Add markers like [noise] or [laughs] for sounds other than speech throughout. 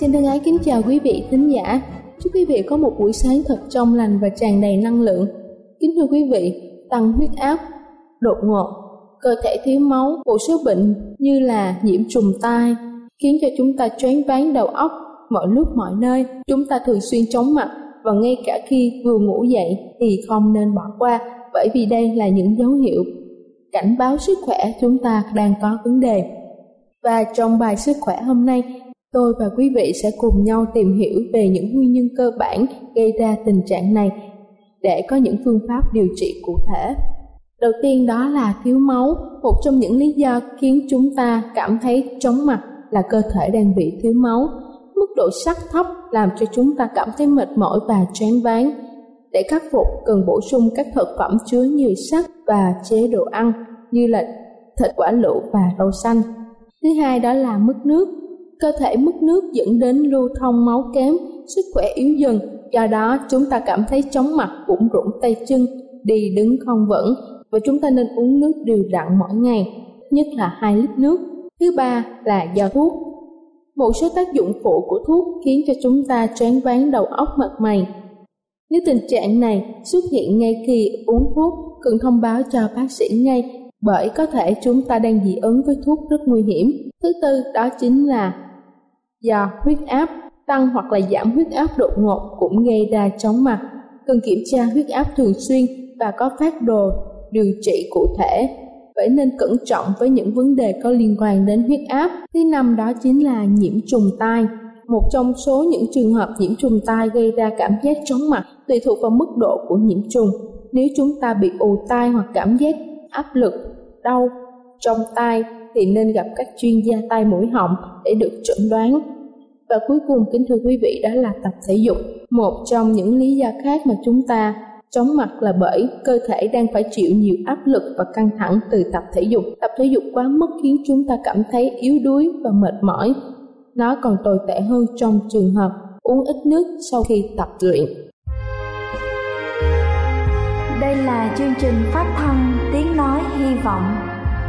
Xin thân ái kính chào quý vị thính giả. Chúc quý vị có một buổi sáng thật trong lành và tràn đầy năng lượng. Kính thưa quý vị, tăng huyết áp, đột ngột, cơ thể thiếu máu, một số bệnh như là nhiễm trùng tai khiến cho chúng ta choáng váng đầu óc mọi lúc mọi nơi. Chúng ta thường xuyên chóng mặt và ngay cả khi vừa ngủ dậy thì không nên bỏ qua bởi vì đây là những dấu hiệu cảnh báo sức khỏe chúng ta đang có vấn đề. Và trong bài sức khỏe hôm nay, Tôi và quý vị sẽ cùng nhau tìm hiểu về những nguyên nhân cơ bản gây ra tình trạng này để có những phương pháp điều trị cụ thể. Đầu tiên đó là thiếu máu, một trong những lý do khiến chúng ta cảm thấy chóng mặt là cơ thể đang bị thiếu máu. Mức độ sắt thấp làm cho chúng ta cảm thấy mệt mỏi và chán váng. Để khắc phục cần bổ sung các thực phẩm chứa nhiều sắt và chế độ ăn như là thịt quả lựu và rau xanh. Thứ hai đó là mất nước cơ thể mất nước dẫn đến lưu thông máu kém, sức khỏe yếu dần, do đó chúng ta cảm thấy chóng mặt, bụng rủng tay chân, đi đứng không vững và chúng ta nên uống nước đều đặn mỗi ngày, nhất là 2 lít nước. Thứ ba là do thuốc. Một số tác dụng phụ của thuốc khiến cho chúng ta choáng váng đầu óc mặt mày. Nếu tình trạng này xuất hiện ngay khi uống thuốc, cần thông báo cho bác sĩ ngay bởi có thể chúng ta đang dị ứng với thuốc rất nguy hiểm. Thứ tư đó chính là do huyết áp tăng hoặc là giảm huyết áp đột ngột cũng gây ra chóng mặt. Cần kiểm tra huyết áp thường xuyên và có phát đồ điều trị cụ thể. Vậy nên cẩn trọng với những vấn đề có liên quan đến huyết áp. Thứ năm đó chính là nhiễm trùng tai. Một trong số những trường hợp nhiễm trùng tai gây ra cảm giác chóng mặt tùy thuộc vào mức độ của nhiễm trùng. Nếu chúng ta bị ù tai hoặc cảm giác áp lực, đau trong tai thì nên gặp các chuyên gia tai mũi họng để được chuẩn đoán. Và cuối cùng, kính thưa quý vị, đó là tập thể dục. Một trong những lý do khác mà chúng ta chóng mặt là bởi cơ thể đang phải chịu nhiều áp lực và căng thẳng từ tập thể dục. Tập thể dục quá mức khiến chúng ta cảm thấy yếu đuối và mệt mỏi. Nó còn tồi tệ hơn trong trường hợp uống ít nước sau khi tập luyện. Đây là chương trình phát thanh Tiếng Nói Hy Vọng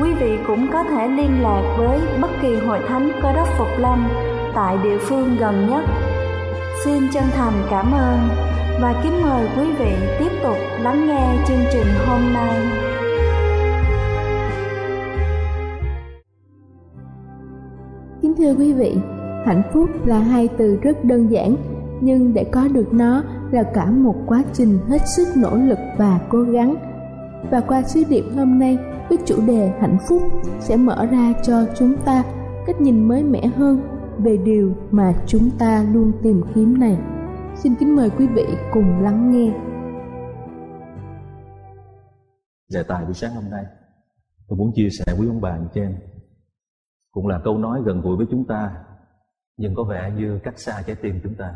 quý vị cũng có thể liên lạc với bất kỳ hội thánh cơ đốc Phục Lâm tại địa phương gần nhất. Xin chân thành cảm ơn và kính mời quý vị tiếp tục lắng nghe chương trình hôm nay. Kính thưa quý vị, hạnh phúc là hai từ rất đơn giản, nhưng để có được nó, là cả một quá trình hết sức nỗ lực và cố gắng và qua sứ điệp hôm nay, với chủ đề hạnh phúc sẽ mở ra cho chúng ta cách nhìn mới mẻ hơn về điều mà chúng ta luôn tìm kiếm này. Xin kính mời quý vị cùng lắng nghe. Đề tài buổi sáng hôm nay, tôi muốn chia sẻ với ông bà anh em cũng là câu nói gần gũi với chúng ta, nhưng có vẻ như cách xa trái tim chúng ta.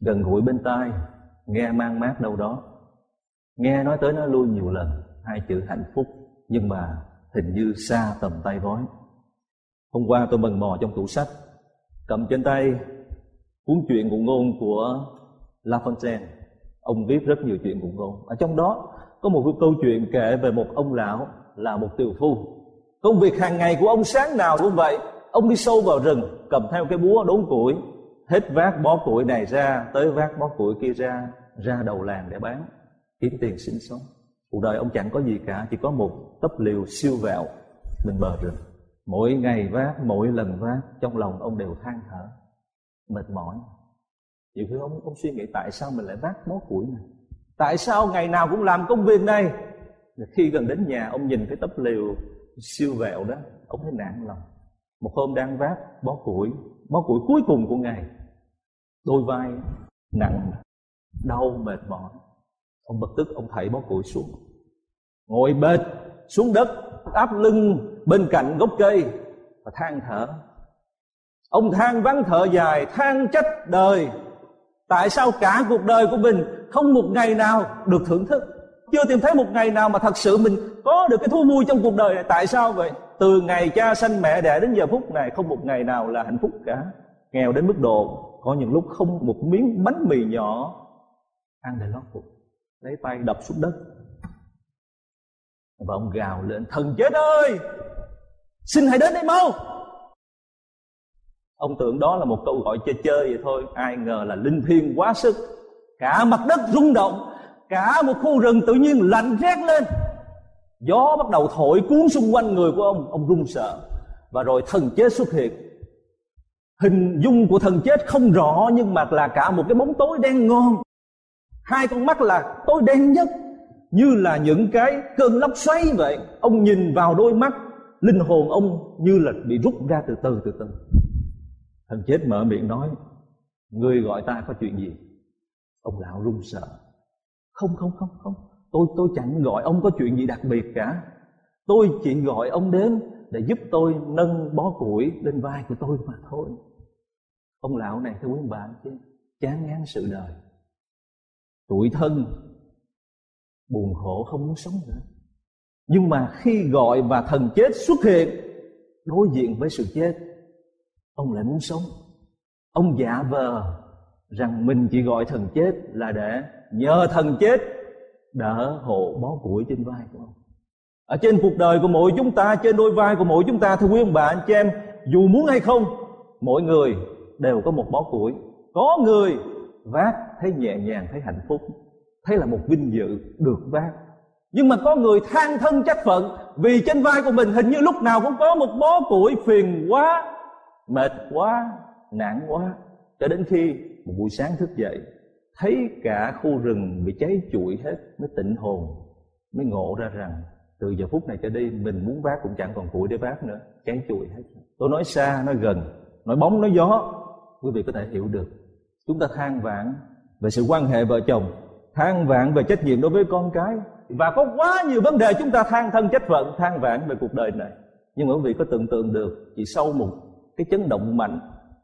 Gần gũi bên tai, nghe mang mát đâu đó. Nghe nói tới nói lui nhiều lần hai chữ hạnh phúc, nhưng mà hình như xa tầm tay gói. Hôm qua tôi mần mò trong tủ sách, cầm trên tay cuốn truyện ngụ ngôn của La Fontaine. Ông viết rất nhiều chuyện ngụ ngôn. Ở trong đó có một câu chuyện kể về một ông lão là một tiều phu. Công việc hàng ngày của ông sáng nào cũng vậy. Ông đi sâu vào rừng, cầm theo cái búa đốn củi, hết vác bó củi này ra, tới vác bó củi kia ra ra đầu làng để bán, kiếm tiền sinh sống cuộc đời ông chẳng có gì cả, chỉ có một tấp liều siêu vẹo. Bên bờ rừng. Mỗi ngày vác, mỗi lần vác, trong lòng ông đều than thở, mệt mỏi. Nhiều khi ông ông suy nghĩ tại sao mình lại vác bó củi này? Tại sao ngày nào cũng làm công việc này? Khi gần đến nhà, ông nhìn cái tấp liều siêu vẹo đó, ông thấy nản lòng. Một hôm đang vác bó củi bó củi cuối cùng của ngày. Đôi vai nặng, đau, mệt mỏi ông bực tức, ông thảy bó củi xuống. Ngồi bệt xuống đất, áp lưng bên cạnh gốc cây và than thở. Ông than vắng thở dài, than trách đời. Tại sao cả cuộc đời của mình không một ngày nào được thưởng thức? Chưa tìm thấy một ngày nào mà thật sự mình có được cái thú vui trong cuộc đời này. Tại sao vậy? Từ ngày cha sanh mẹ đẻ đến giờ phút này, không một ngày nào là hạnh phúc cả. Nghèo đến mức độ có những lúc không một miếng bánh mì nhỏ ăn để lót bụng lấy tay đập xuống đất. Và ông gào lên, thần chết ơi! Xin hãy đến đây mau! Ông tưởng đó là một câu gọi chơi chơi vậy thôi. Ai ngờ là linh thiêng quá sức. Cả mặt đất rung động, cả một khu rừng tự nhiên lạnh rét lên. Gió bắt đầu thổi cuốn xung quanh người của ông. Ông run sợ. Và rồi thần chết xuất hiện. Hình dung của thần chết không rõ, nhưng mà là cả một cái bóng tối đen ngon hai con mắt là tối đen nhất, như là những cái cơn lốc xoáy vậy. Ông nhìn vào đôi mắt, linh hồn ông như là bị rút ra từ từ từ từ. Thần chết mở miệng nói người gọi ta có chuyện gì? Ông lão run sợ. Không không không không. Tôi tôi chẳng gọi ông có chuyện gì đặc biệt cả. Tôi chỉ gọi ông đến để giúp tôi nâng bó củi lên vai của tôi mà thôi. Ông lão này thưa quý bạn chứ chán ngán sự đời tuổi thân, buồn khổ không muốn sống nữa. Nhưng mà khi gọi và thần chết xuất hiện, đối diện với sự chết, ông lại muốn sống. Ông giả vờ rằng mình chỉ gọi thần chết là để nhờ thần chết đỡ hộ bó củi trên vai của ông. Ở trên cuộc đời của mỗi chúng ta, trên đôi vai của mỗi chúng ta, thưa quý ông bà, anh chị em, dù muốn hay không, mỗi người đều có một bó củi. Có người vác, thấy nhẹ nhàng, thấy hạnh phúc, thấy là một vinh dự được vác. Nhưng mà có người than thân trách phận, vì trên vai của mình hình như lúc nào cũng có một bó củi phiền quá, mệt quá, nản quá. Cho đến khi một buổi sáng thức dậy, thấy cả khu rừng bị cháy trụi hết, mới tỉnh hồn, mới ngộ ra rằng từ giờ phút này trở đi, mình muốn vác cũng chẳng còn củi để vác nữa, cháy trụi hết. Tôi nói xa, nói gần, nói bóng, nói gió, quý vị có thể hiểu được chúng ta than vãn về sự quan hệ vợ chồng, than vãn về trách nhiệm đối với con cái, và có quá nhiều vấn đề chúng ta than thân trách phận, than vãn về cuộc đời này. Nhưng mà quý vị có tưởng tượng được, chỉ sau một cái chấn động mạnh,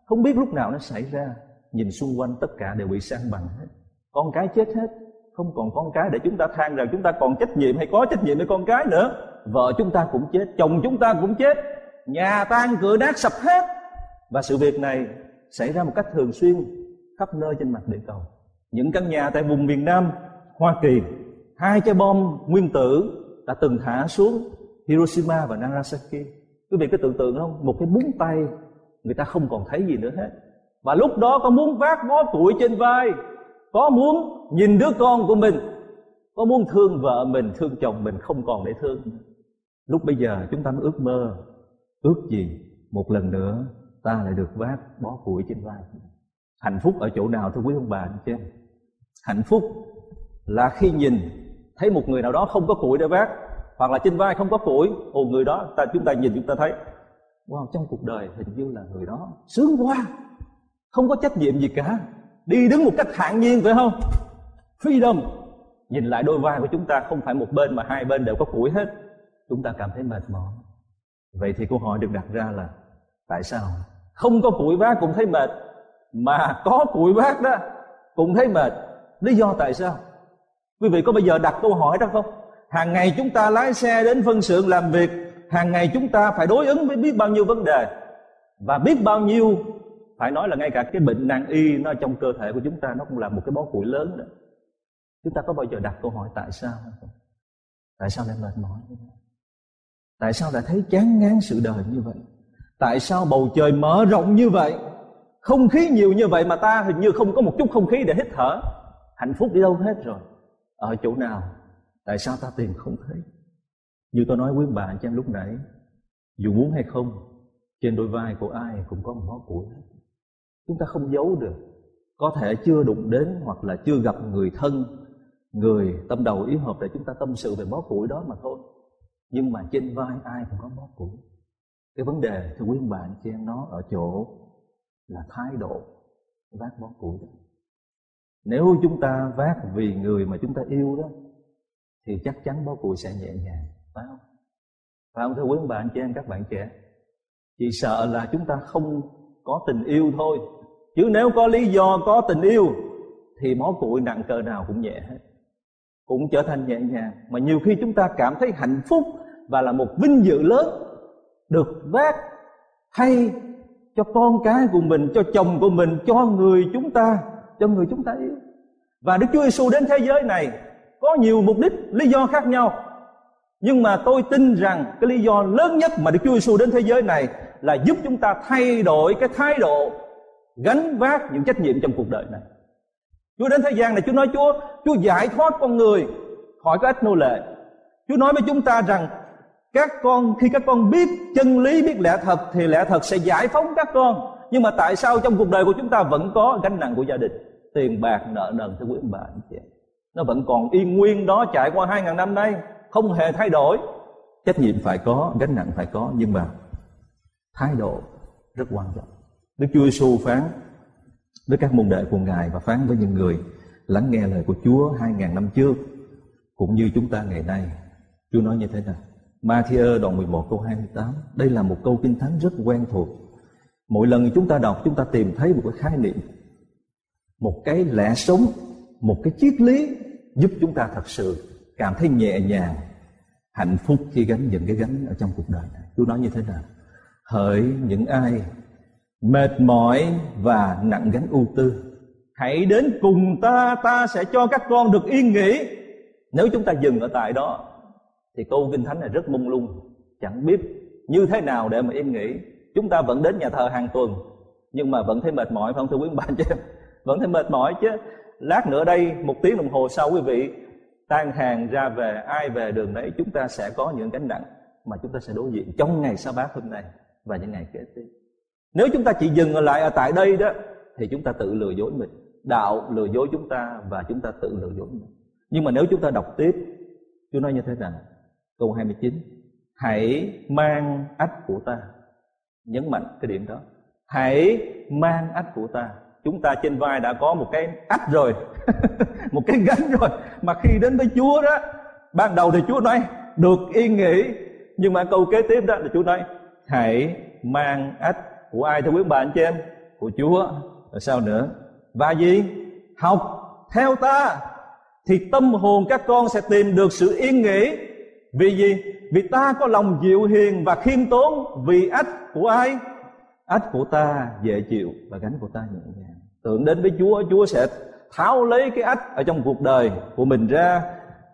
không biết lúc nào nó xảy ra, nhìn xung quanh tất cả đều bị san bằng hết. Con cái chết hết, không còn con cái để chúng ta than rằng chúng ta còn trách nhiệm hay có trách nhiệm với con cái nữa. Vợ chúng ta cũng chết, chồng chúng ta cũng chết, nhà tan cửa nát sập hết. Và sự việc này xảy ra một cách thường xuyên khắp nơi trên mặt địa cầu. Những căn nhà tại vùng miền Nam, Hoa Kỳ, hai trái bom nguyên tử đã từng thả xuống Hiroshima và Nagasaki. Quý vị có tưởng tượng không? Một cái búng tay, người ta không còn thấy gì nữa hết. Và lúc đó có muốn vác bó củi trên vai, có muốn nhìn đứa con của mình, có muốn thương vợ mình, thương chồng mình không còn để thương. Lúc bây giờ chúng ta mới ước mơ, ước gì một lần nữa ta lại được vác bó củi trên vai hạnh phúc ở chỗ nào, thưa quý ông bà anh chị em? Hạnh phúc là khi nhìn thấy một người nào đó không có củi để vác hoặc là trên vai không có củi, ồ, người đó, ta, chúng ta nhìn, chúng ta thấy. Wow, trong cuộc đời hình như là người đó sướng quá, không có trách nhiệm gì cả. Đi đứng một cách thản nhiên phải không? Freedom. Nhìn lại đôi vai của chúng ta, không phải một bên mà hai bên đều có củi hết. Chúng ta cảm thấy mệt mỏi. Vậy thì câu hỏi được đặt ra là, tại sao không có củi vác cũng thấy mệt? Mà có củi bác đó, cũng thấy mệt. Lý do tại sao? Quý vị có bao giờ đặt câu hỏi đó không? Hàng ngày chúng ta lái xe đến phân xưởng làm việc, hàng ngày chúng ta phải đối ứng với biết bao nhiêu vấn đề. Và biết bao nhiêu, phải nói là ngay cả cái bệnh nan y, nó trong cơ thể của chúng ta, nó cũng là một cái bó củi lớn đó. Chúng ta có bao giờ đặt câu hỏi tại sao không? Tại sao lại mệt mỏi? Như vậy tại sao lại thấy chán ngán sự đời như vậy? Tại sao bầu trời mở rộng như vậy? Không khí nhiều như vậy mà ta hình như không có một chút không khí để hít thở. Hạnh phúc đi đâu hết rồi. Ở chỗ nào? Tại sao ta tìm không thấy? Như tôi nói quý bạn cho em lúc nãy, dù muốn hay không, trên đôi vai của ai cũng có một món của. Chúng ta không giấu được. Có thể chưa đụng đến hoặc là chưa gặp người thân, người tâm đầu ý hợp để chúng ta tâm sự về bó củi đó mà thôi. Nhưng mà trên vai ai cũng có bó củi cái vấn đề, thưa quý bạn chị em, nó ở chỗ là thái độ vác bó củi đó. Nếu chúng ta vác vì người mà chúng ta yêu đó, thì chắc chắn bó củi sẽ nhẹ nhàng, phải không? Phải không, thưa quý bạn chị em, các bạn trẻ? Chỉ sợ là chúng ta không có tình yêu thôi. Chứ nếu có lý do có tình yêu, thì bó củi nặng cờ nào cũng nhẹ hết. Cũng trở thành nhẹ nhàng. Mà nhiều khi chúng ta cảm thấy hạnh phúc và là một vinh dự lớn được vác thay cho con cái của mình, cho chồng của mình, cho người chúng ta, cho người chúng ta yêu và Đức Chúa Giêsu đến thế giới này có nhiều mục đích, lý do khác nhau nhưng mà tôi tin rằng cái lý do lớn nhất mà Đức Chúa Giêsu đến thế giới này là giúp chúng ta thay đổi cái thái độ gánh vác những trách nhiệm trong cuộc đời này. Chúa đến thế gian này, Chúa nói, Chúa Chúa giải thoát con người khỏi cái ách nô lệ. Chúa nói với chúng ta rằng các con khi các con biết chân lý biết lẽ thật thì lẽ thật sẽ giải phóng các con. Nhưng mà tại sao trong cuộc đời của chúng ta vẫn có gánh nặng của gia đình, tiền bạc, nợ nần thưa quý bà anh chị Nó vẫn còn yên nguyên đó trải qua hai ngàn năm nay không hề thay đổi. Trách nhiệm phải có, gánh nặng phải có nhưng mà thái độ rất quan trọng. Đức Chúa Giêsu phán với các môn đệ của Ngài và phán với những người lắng nghe lời của Chúa hai ngàn năm trước cũng như chúng ta ngày nay. Chúa nói như thế nào? Matthew đoạn 11 câu 28 Đây là một câu kinh thánh rất quen thuộc. Mỗi lần chúng ta đọc, chúng ta tìm thấy một cái khái niệm, Một cái lẽ sống, Một cái triết lý Giúp chúng ta thật sự cảm thấy nhẹ nhàng, Hạnh phúc khi gánh những cái gánh ở trong cuộc đời này. Chúa nói như thế nào? Hỡi những ai mệt mỏi và nặng gánh ưu tư, hãy đến cùng ta ta sẽ cho các con được yên nghỉ. Nếu chúng ta dừng ở tại đó thì câu kinh thánh này rất mông lung, chẳng biết như thế nào để mà yên nghỉ. Chúng ta vẫn đến nhà thờ hàng tuần, nhưng mà vẫn thấy mệt mỏi, phải không thưa quý ông bà chứ [laughs] vẫn thấy mệt mỏi chứ. Lát nữa đây, một tiếng đồng hồ sau quý vị, tan hàng ra về, ai về đường đấy chúng ta sẽ có những gánh nặng mà chúng ta sẽ đối diện trong ngày sa bát hôm nay và những ngày kế tiếp. Nếu chúng ta chỉ dừng lại ở tại đây đó, thì chúng ta tự lừa dối mình. Đạo lừa dối chúng ta và chúng ta tự lừa dối mình. Nhưng mà nếu chúng ta đọc tiếp, Chúa nói như thế nào? Câu 29 hãy mang ách của ta. Nhấn mạnh cái điểm đó. Hãy mang ách của ta. Chúng ta trên vai đã có một cái ách rồi. [laughs] Một cái gánh rồi. Mà khi đến với Chúa đó, ban đầu thì Chúa nói, được yên nghỉ nhưng mà câu kế tiếp đó là Chúa nói, hãy mang ách của ai? Thưa quý bà, anh chị em, của Chúa. Rồi sao nữa? Và gì? Học theo ta, thì tâm hồn các con sẽ tìm được sự yên nghỉ vì gì? Vì ta có lòng dịu hiền và khiêm tốn. Vì ách của ai? Ách của ta dễ chịu và gánh của ta nhẹ nhàng. Tưởng đến với Chúa Chúa sẽ tháo lấy cái ách ở trong cuộc đời của mình ra.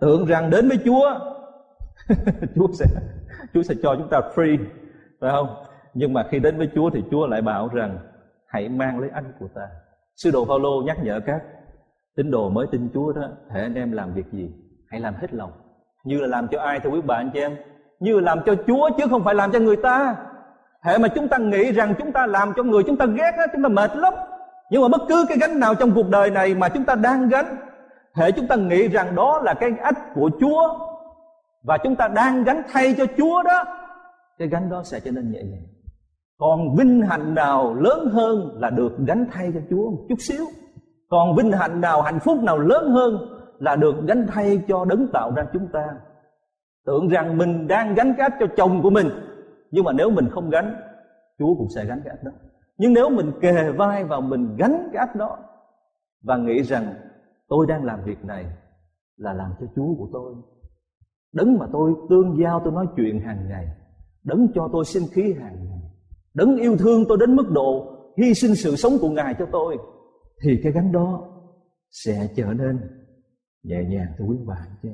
Tưởng rằng đến với Chúa [laughs] Chúa sẽ Chúa sẽ cho chúng ta free, phải không? Nhưng mà khi đến với Chúa thì Chúa lại bảo rằng, hãy mang lấy anh của ta. Sư đồ Phaolô nhắc nhở các tín đồ mới tin Chúa đó thể anh em làm việc gì? Hãy làm hết lòng như là làm cho ai thưa quý bạn chị em? Như là làm cho Chúa chứ không phải làm cho người ta. Hệ mà chúng ta nghĩ rằng chúng ta làm cho người chúng ta ghét đó, chúng ta mệt lắm. Nhưng mà bất cứ cái gánh nào trong cuộc đời này mà chúng ta đang gánh hệ chúng ta nghĩ rằng đó là cái ách của chúa và chúng ta đang gánh thay cho chúa đó cái gánh đó sẽ trở nên nhẹ nhàng. Còn vinh hạnh nào lớn hơn là được gánh thay cho chúa một chút xíu? Còn vinh hạnh nào hạnh phúc nào lớn hơn là được gánh thay cho đấng tạo ra chúng ta. Tưởng rằng mình đang gánh cái ách cho chồng của mình, nhưng mà nếu mình không gánh, chúa cũng sẽ gánh cái ách đó. Nhưng nếu mình kề vai vào mình gánh cái ách đó và nghĩ rằng tôi đang làm việc này là làm cho chúa của tôi, đấng mà tôi tương giao, tôi nói chuyện hàng ngày, đấng cho tôi sinh khí hàng ngày, đấng yêu thương tôi đến mức độ hy sinh sự sống của ngài cho tôi, thì cái gánh đó sẽ trở nên nhẹ nhàng cho quý bạn chứ.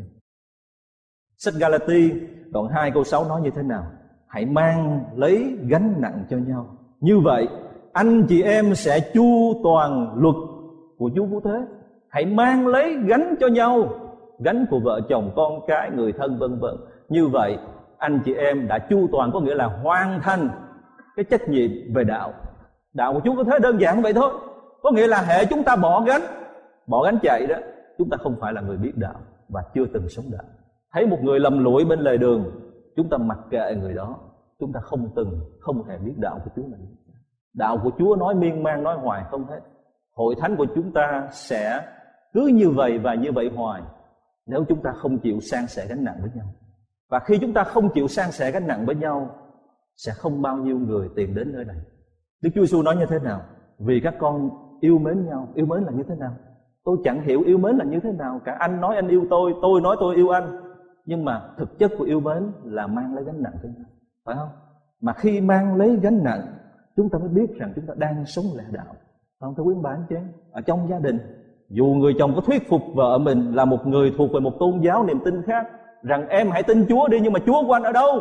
Sách Galati đoạn 2 câu 6 nói như thế nào? Hãy mang lấy gánh nặng cho nhau. Như vậy, anh chị em sẽ chu toàn luật của Chúa Cứu Thế. Hãy mang lấy gánh cho nhau. Gánh của vợ chồng, con cái, người thân, vân vân. Như vậy, anh chị em đã chu toàn có nghĩa là hoàn thành cái trách nhiệm về đạo. Đạo của Chúa vũ thế đơn giản vậy thôi. Có nghĩa là hệ chúng ta bỏ gánh bỏ gánh chạy đó chúng ta không phải là người biết đạo và chưa từng sống đạo. Thấy một người lầm lũi bên lề đường, chúng ta mặc kệ người đó. Chúng ta không từng, không hề biết đạo của Chúa mình đạo của Chúa nói miên man, nói hoài không hết. Hội thánh của chúng ta sẽ cứ như vậy và như vậy hoài nếu chúng ta không chịu san sẻ gánh nặng với nhau. Và khi chúng ta không chịu san sẻ gánh nặng với nhau, sẽ không bao nhiêu người tìm đến nơi này. Đức Chúa Giêsu nói như thế nào? Vì các con yêu mến nhau, yêu mến là như thế nào? Tôi chẳng hiểu yêu mến là như thế nào cả. Anh nói anh yêu tôi tôi nói tôi yêu anh. Nhưng mà thực chất của yêu mến là mang lấy gánh nặng trên phải không? Mà khi mang lấy gánh nặng, chúng ta mới biết rằng chúng ta đang sống lẽ đạo. Không? Thưa quý bà, anh chị ở trong gia đình, dù người chồng có thuyết phục vợ mình là một người thuộc về một tôn giáo niềm tin khác, rằng em hãy tin Chúa đi nhưng mà Chúa của anh ở đâu?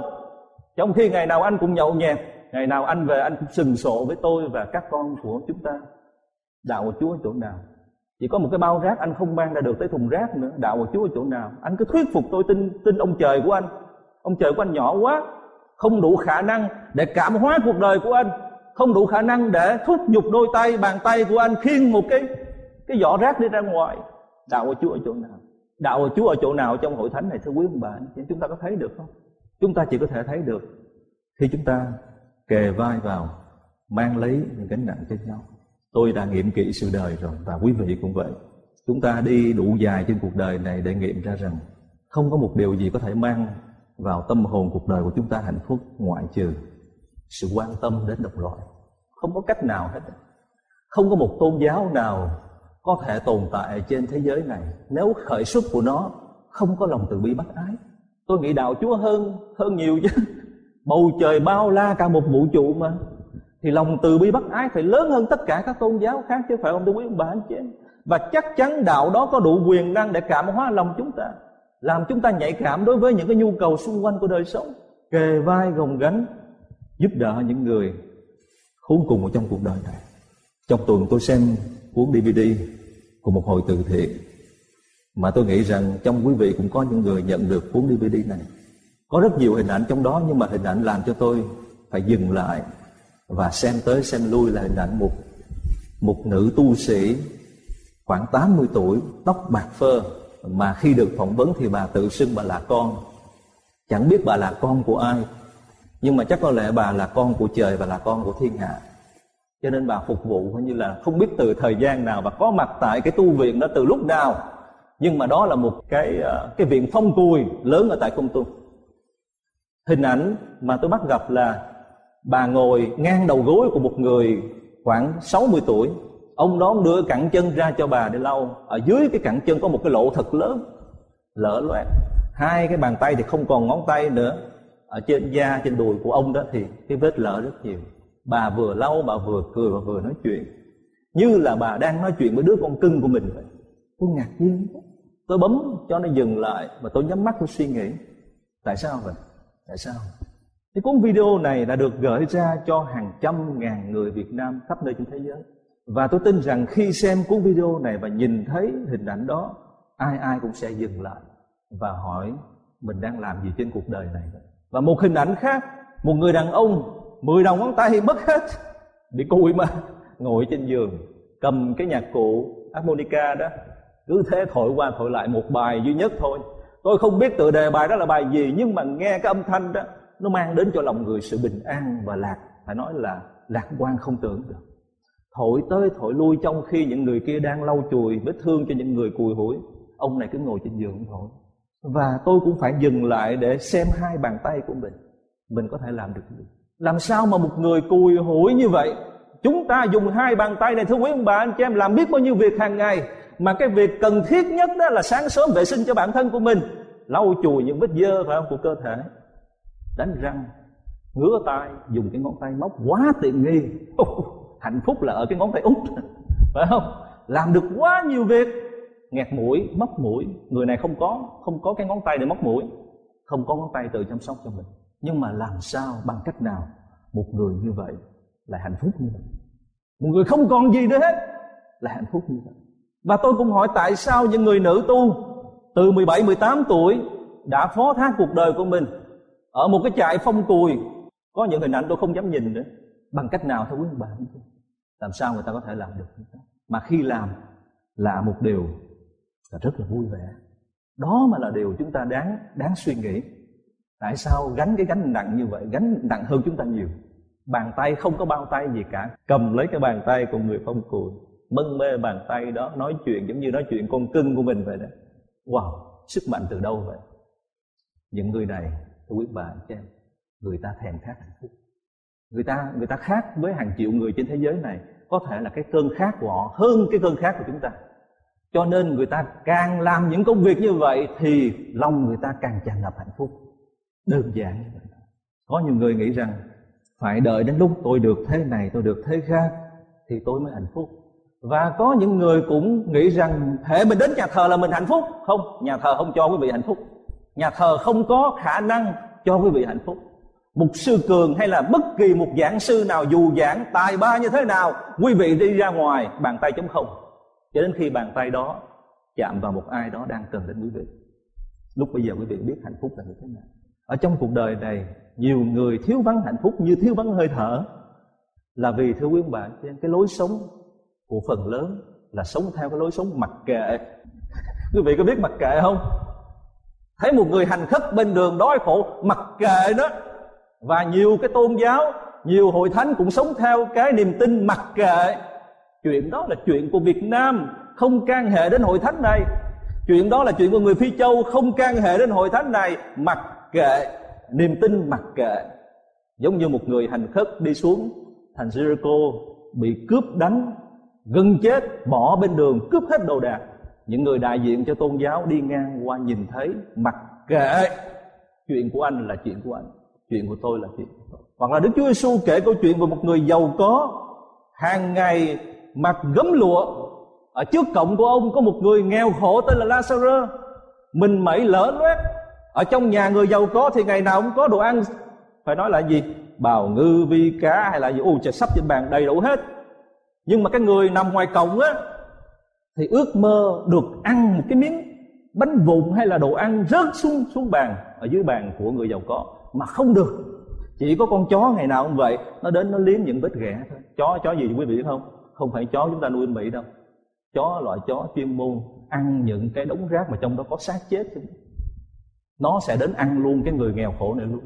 Trong khi ngày nào anh cũng nhậu nhẹt, ngày nào anh về anh cũng sừng sộ với tôi và các con của chúng ta. Đạo của Chúa ở chỗ nào? Chỉ có một cái bao rác anh không mang ra được tới thùng rác nữa. Đạo của Chúa ở chỗ nào? Anh cứ thuyết phục tôi tin tin ông trời của anh. Ông trời của anh nhỏ quá, không đủ khả năng để cảm hóa cuộc đời của anh. Không đủ khả năng để thúc giục đôi tay, bàn tay của anh khiêng một cái cái vỏ rác đi ra ngoài. Đạo của Chúa ở chỗ nào? Đạo của Chúa ở chỗ nào trong hội thánh này, thưa quý ông bà? Chúng ta có thấy được không? Chúng ta chỉ có thể thấy được khi chúng ta kề vai vào, mang lấy những gánh nặng cho nhau tôi đã nghiệm kỹ sự đời rồi, và quý vị cũng vậy. Chúng ta đi đủ dài trên cuộc đời này để nghiệm ra rằng không có một điều gì có thể mang vào tâm hồn cuộc đời của chúng ta hạnh phúc ngoại trừ sự quan tâm đến đồng loại. Không có cách nào hết. Không có một tôn giáo nào có thể tồn tại trên thế giới này. Nếu khởi xuất của nó không có lòng từ bi bác ái. Tôi nghĩ đạo chúa hơn hơn nhiều chứ. [laughs] Bầu trời bao la cả một vũ trụ mà thì lòng từ bi bác ái phải lớn hơn tất cả các tôn giáo khác, chứ phải không thưa quý ông bà anh chị em. Và chắc chắn đạo đó có đủ quyền năng để cảm hóa lòng chúng ta, làm chúng ta nhạy cảm đối với những cái nhu cầu xung quanh của đời sống, kề vai gồng gánh, giúp đỡ những người khốn cùng ở trong cuộc đời này. Trong tuần tôi xem cuốn DVD của một hội từ thiện, mà tôi nghĩ rằng trong quý vị cũng có những người nhận được cuốn DVD này. Có rất nhiều hình ảnh trong đó, nhưng mà hình ảnh làm cho tôi phải dừng lại và xem tới xem lui là hình ảnh một một nữ tu sĩ khoảng 80 tuổi, tóc bạc phơ. Mà khi được phỏng vấn thì bà tự xưng bà là con. Chẳng biết bà là con của ai, nhưng mà chắc có lẽ bà là con của trời và là con của thiên hạ. Cho nên bà phục vụ như là không biết từ thời gian nào và có mặt tại cái tu viện đó từ lúc nào. Nhưng mà đó là một cái ờ, cái viện phong cùi lớn ở tại công tu hình ảnh mà tôi bắt gặp là bà ngồi ngang đầu gối của một người khoảng 60 tuổi. Ông đó đưa cẳng chân ra cho bà để lau. Ở dưới cái cẳng chân có một cái lỗ thật lớn. Lở loét hai cái bàn tay thì không còn ngón tay nữa. Ở trên da, trên đùi của ông đó thì cái vết lở rất nhiều. Bà vừa lau, bà vừa cười và vừa nói chuyện. Như là bà đang nói chuyện với đứa con cưng của mình vậy. Tôi ngạc nhiên tôi bấm cho nó dừng lại và tôi nhắm mắt tôi suy nghĩ. Tại sao vậy? Tại sao? Cái cuốn video này đã được gửi ra cho hàng trăm ngàn người Việt Nam khắp nơi trên thế giới. Và tôi tin rằng khi xem cuốn video này và nhìn thấy hình ảnh đó, ai ai cũng sẽ dừng lại và hỏi mình đang làm gì trên cuộc đời này. Và một hình ảnh khác, một người đàn ông, mười đầu ngón tay mất hết bị cùi mà ngồi trên giường, cầm cái nhạc cụ harmonica đó, cứ thế thổi qua thổi lại một bài duy nhất thôi. Tôi không biết tựa đề bài đó là bài gì, nhưng mà nghe cái âm thanh đó nó mang đến cho lòng người sự bình an và lạc, phải nói là lạc quan không tưởng được. Thổi tới thổi lui trong khi những người kia đang lau chùi, vết thương cho những người cùi hủi. Ông này cứ ngồi trên giường thổi và tôi cũng phải dừng lại để xem hai bàn tay của mình. Mình có thể làm được gì? Làm sao mà một người cùi hủi như vậy? Chúng ta dùng hai bàn tay này, thưa quý ông bà, anh chị em, làm biết bao nhiêu việc hàng ngày. Mà cái việc cần thiết nhất đó là sáng sớm vệ sinh cho bản thân của mình. Lau chùi những vết dơ phải không, của cơ thể? Đánh răng ngứa tay dùng cái ngón tay móc quá tiện nghi. Hạnh phúc là ở cái ngón tay út. [laughs] Phải không? Làm được quá nhiều việc. Nghẹt mũi móc mũi. Người này không có không có cái ngón tay để móc mũi. Không có ngón tay tự chăm sóc cho mình. Nhưng mà làm sao bằng cách nào? Một người như vậy lại hạnh phúc như vậy. Một người không còn gì nữa hết là hạnh phúc như vậy. Và tôi cũng hỏi tại sao những người nữ tu từ 17, 18 tuổi đã phó thác cuộc đời của mình? Ở một cái trại phong cùi có những hình ảnh tôi không dám nhìn nữa. Bằng cách nào thưa quý ông bà làm sao người ta có thể làm được mà khi làm, là một điều là rất là vui vẻ. Đó mà là điều chúng ta đáng đáng suy nghĩ. Tại sao gánh cái gánh nặng như vậy? Gánh nặng hơn chúng ta nhiều. Bàn tay không có bao tay gì cả. Cầm lấy cái bàn tay của người phong cùi mân mê bàn tay đó, nói chuyện giống như nói chuyện con cưng của mình vậy đó. Wow, sức mạnh từ đâu vậy? Những người này tôi quý bà cho em. Người ta thèm khát hạnh phúc. Người ta người ta khác với hàng triệu người trên thế giới này. Có thể là cái cơn khát của họ hơn cái cơn khát của chúng ta. Cho nên người ta càng làm những công việc như vậy thì lòng người ta càng tràn ngập hạnh phúc. Đơn giản như vậy. Có nhiều người nghĩ rằng, phải đợi đến lúc tôi được thế này, tôi được thế khác, thì tôi mới hạnh phúc. Và có những người cũng nghĩ rằng hệ mình đến nhà thờ là mình hạnh phúc. Không, nhà thờ không cho quý vị hạnh phúc nhà thờ không có khả năng cho quý vị hạnh phúc. Một sư cường hay là bất kỳ một giảng sư nào dù giảng tài ba như thế nào, quý vị đi ra ngoài, bàn tay chống không. Cho đến khi bàn tay đó chạm vào một ai đó đang cần đến quý vị. Lúc bây giờ quý vị biết hạnh phúc là như thế nào. Ở trong cuộc đời này, nhiều người thiếu vắng hạnh phúc như thiếu vắng hơi thở là vì, thưa quý bạn cái lối sống của phần lớn là sống theo cái lối sống mặc kệ. [laughs] Quý vị có biết mặc kệ không? Thấy một người hành khất bên đường đói khổ, mặc kệ đó và nhiều cái tôn giáo, nhiều hội thánh cũng sống theo cái niềm tin mặc kệ. Chuyện đó là chuyện của việt nam, không can hệ đến hội thánh này. Chuyện đó là chuyện của người phi châu, không can hệ đến hội thánh này. Mặc kệ, niềm tin mặc kệ. Giống như một người hành khất đi xuống, thành Jericho bị cướp đánh gần chết, bỏ bên đường, cướp hết đồ đạc những người đại diện cho tôn giáo đi ngang qua nhìn thấy, mặc kệ. Chuyện của anh là chuyện của anh, chuyện của tôi là chuyện của tôi. Hoặc là Đức Chúa Giêsu kể câu chuyện về một người giàu có, hàng ngày mặc gấm lụa. Ở trước cổng của ông có một người nghèo khổ tên là Lazarus. Mình mẩy lỡ loét. Ở trong nhà người giàu có thì ngày nào cũng có đồ ăn. Phải nói là gì? Bào ngư, vi cá hay là gì? Ô trời, sắp trên bàn đầy đủ hết. Nhưng mà cái người nằm ngoài cổng á thì ước mơ được ăn một cái miếng bánh vụn hay là đồ ăn rớt xuống xuống bàn, ở dưới bàn của người giàu có, mà không được. Chỉ có con chó ngày nào cũng vậy, nó đến nó liếm những vết ghẻ thôi. Chó chó gì quý vị biết không? Không phải chó chúng ta nuôi mỹ đâu. Chó loại chó chuyên môn ăn những cái đống rác mà trong đó có xác chết nó sẽ đến ăn luôn cái người nghèo khổ này luôn.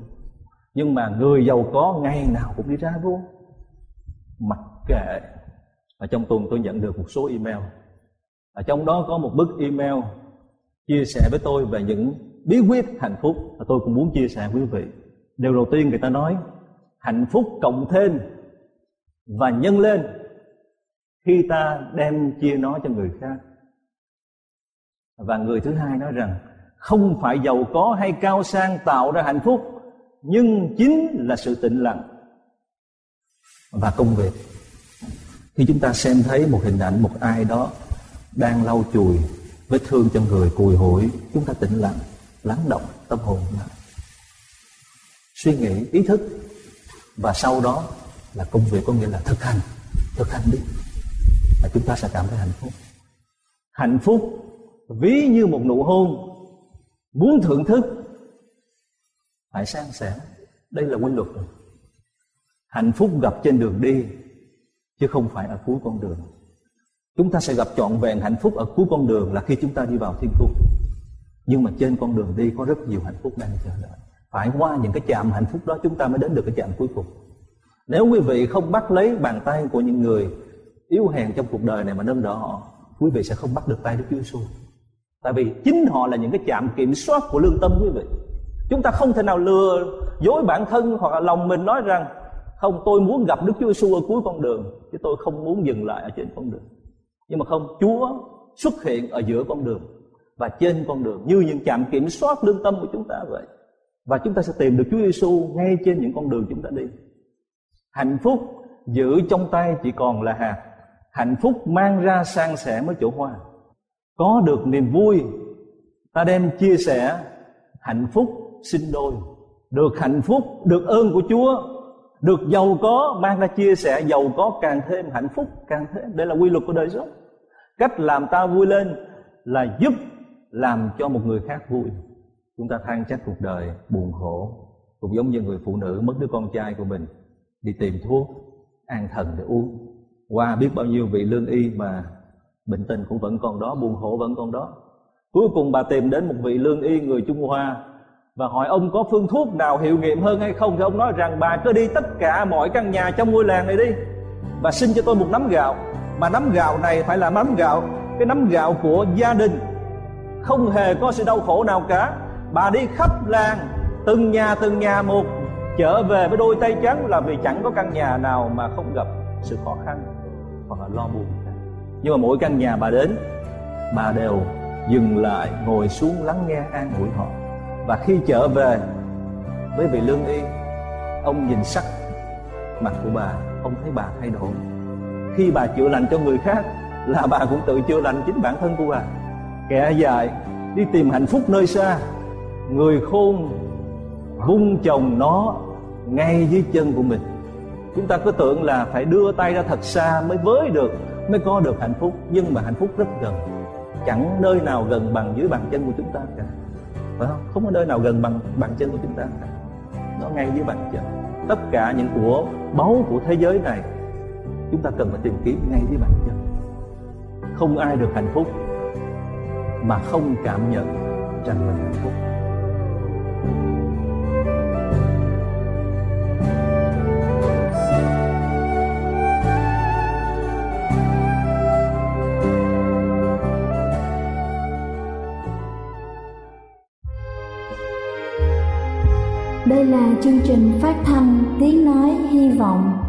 Nhưng mà người giàu có ngày nào cũng đi ra luôn mặc kệ. Ở trong tuần tôi nhận được một số email ở trong đó có một bức email chia sẻ với tôi về những bí quyết hạnh phúc và tôi cũng muốn chia sẻ với quý vị. Điều đầu tiên người ta nói, hạnh phúc cộng thêm và nhân lên khi ta đem chia nó cho người khác. Và người thứ hai nói rằng, không phải giàu có hay cao sang tạo ra hạnh phúc, nhưng chính là sự tĩnh lặng và công việc. Khi chúng ta xem thấy một hình ảnh một ai đó đang lau chùi, vết thương cho người cùi hủi. Chúng ta tĩnh lặng, lắng động tâm hồn lại. Suy nghĩ, ý thức. Và sau đó là công việc có nghĩa là thực hành. Thực hành đi. Và chúng ta sẽ cảm thấy hạnh phúc. Hạnh phúc ví như một nụ hôn muốn thưởng thức. Phải sang sẻ. Đây là quy luật. Rồi hạnh phúc gặp trên đường đi, chứ không phải ở cuối con đường chúng ta sẽ gặp trọn vẹn hạnh phúc ở cuối con đường là khi chúng ta đi vào thiên cung. Nhưng mà trên con đường đi có rất nhiều hạnh phúc đang chờ đợi. Phải qua những cái chạm hạnh phúc đó chúng ta mới đến được cái chạm cuối cùng. Nếu quý vị không bắt lấy bàn tay của những người yếu hèn trong cuộc đời này mà nâng đỡ họ, quý vị sẽ không bắt được tay Đức Chúa Giêsu tại vì chính họ là những cái chạm kiểm soát của lương tâm quý vị. Chúng ta không thể nào lừa dối bản thân hoặc là lòng mình nói rằng, không, tôi muốn gặp Đức Chúa Giêsu ở cuối con đường, chứ tôi không muốn dừng lại ở trên con đường nhưng mà không, Chúa xuất hiện ở giữa con đường và trên con đường như những trạm kiểm soát lương tâm của chúng ta vậy. Và chúng ta sẽ tìm được Chúa Giêsu ngay trên những con đường chúng ta đi. Hạnh phúc giữ trong tay chỉ còn là hạt. Hạnh phúc mang ra sang sẻ mới chỗ hoa. Có được niềm vui, ta đem chia sẻ hạnh phúc sinh đôi. Được hạnh phúc, được ơn của chúa, được giàu có, mang ra chia sẻ, giàu có càng thêm hạnh phúc càng thêm. Đây là quy luật của đời sống cách làm ta vui lên là giúp làm cho một người khác vui. Chúng ta than trách cuộc đời buồn khổ, cũng giống như người phụ nữ mất đứa con trai của mình, đi tìm thuốc, an thần để uống. Qua biết bao nhiêu vị lương y mà bệnh tình cũng vẫn còn đó, buồn khổ vẫn còn đó. Cuối cùng bà tìm đến một vị lương y người trung hoa và hỏi ông có phương thuốc nào hiệu nghiệm hơn hay không? Thì ông nói rằng bà cứ đi tất cả mọi căn nhà trong ngôi làng này đi. Và xin cho tôi một nắm gạo mà nắm gạo này phải là nắm gạo. Cái nắm gạo của gia đình. Không hề có sự đau khổ nào cả. Bà đi khắp làng, từng nhà từng nhà một, trở về với đôi tay trắng là vì chẳng có căn nhà nào mà không gặp sự khó khăn hoặc là lo buồn. Nhưng mà mỗi căn nhà bà đến, bà đều dừng lại, ngồi xuống lắng nghe an ủi họ. Và khi trở về với vị lương y, ông nhìn sắc mặt của bà, ông thấy bà thay đổi khi bà chữa lành cho người khác là bà cũng tự chữa lành chính bản thân của bà. Kẻ dài đi tìm hạnh phúc nơi xa, người khôn vung chồng nó ngay dưới chân của mình. Chúng ta cứ tưởng là phải đưa tay ra thật xa mới với được, mới có được hạnh phúc, nhưng mà hạnh phúc rất gần. Chẳng nơi nào gần bằng dưới bàn chân của chúng ta cả. Phải không? Không có nơi nào gần bằng bàn chân của chúng ta cả. Nó ngay dưới bàn chân. Tất cả những của báu của thế giới này chúng ta cần phải tìm kiếm ngay với bản chất. Không ai được hạnh phúc mà không cảm nhận rằng mình hạnh phúc. Đây là chương trình phát thanh Tiếng Nói Hy Vọng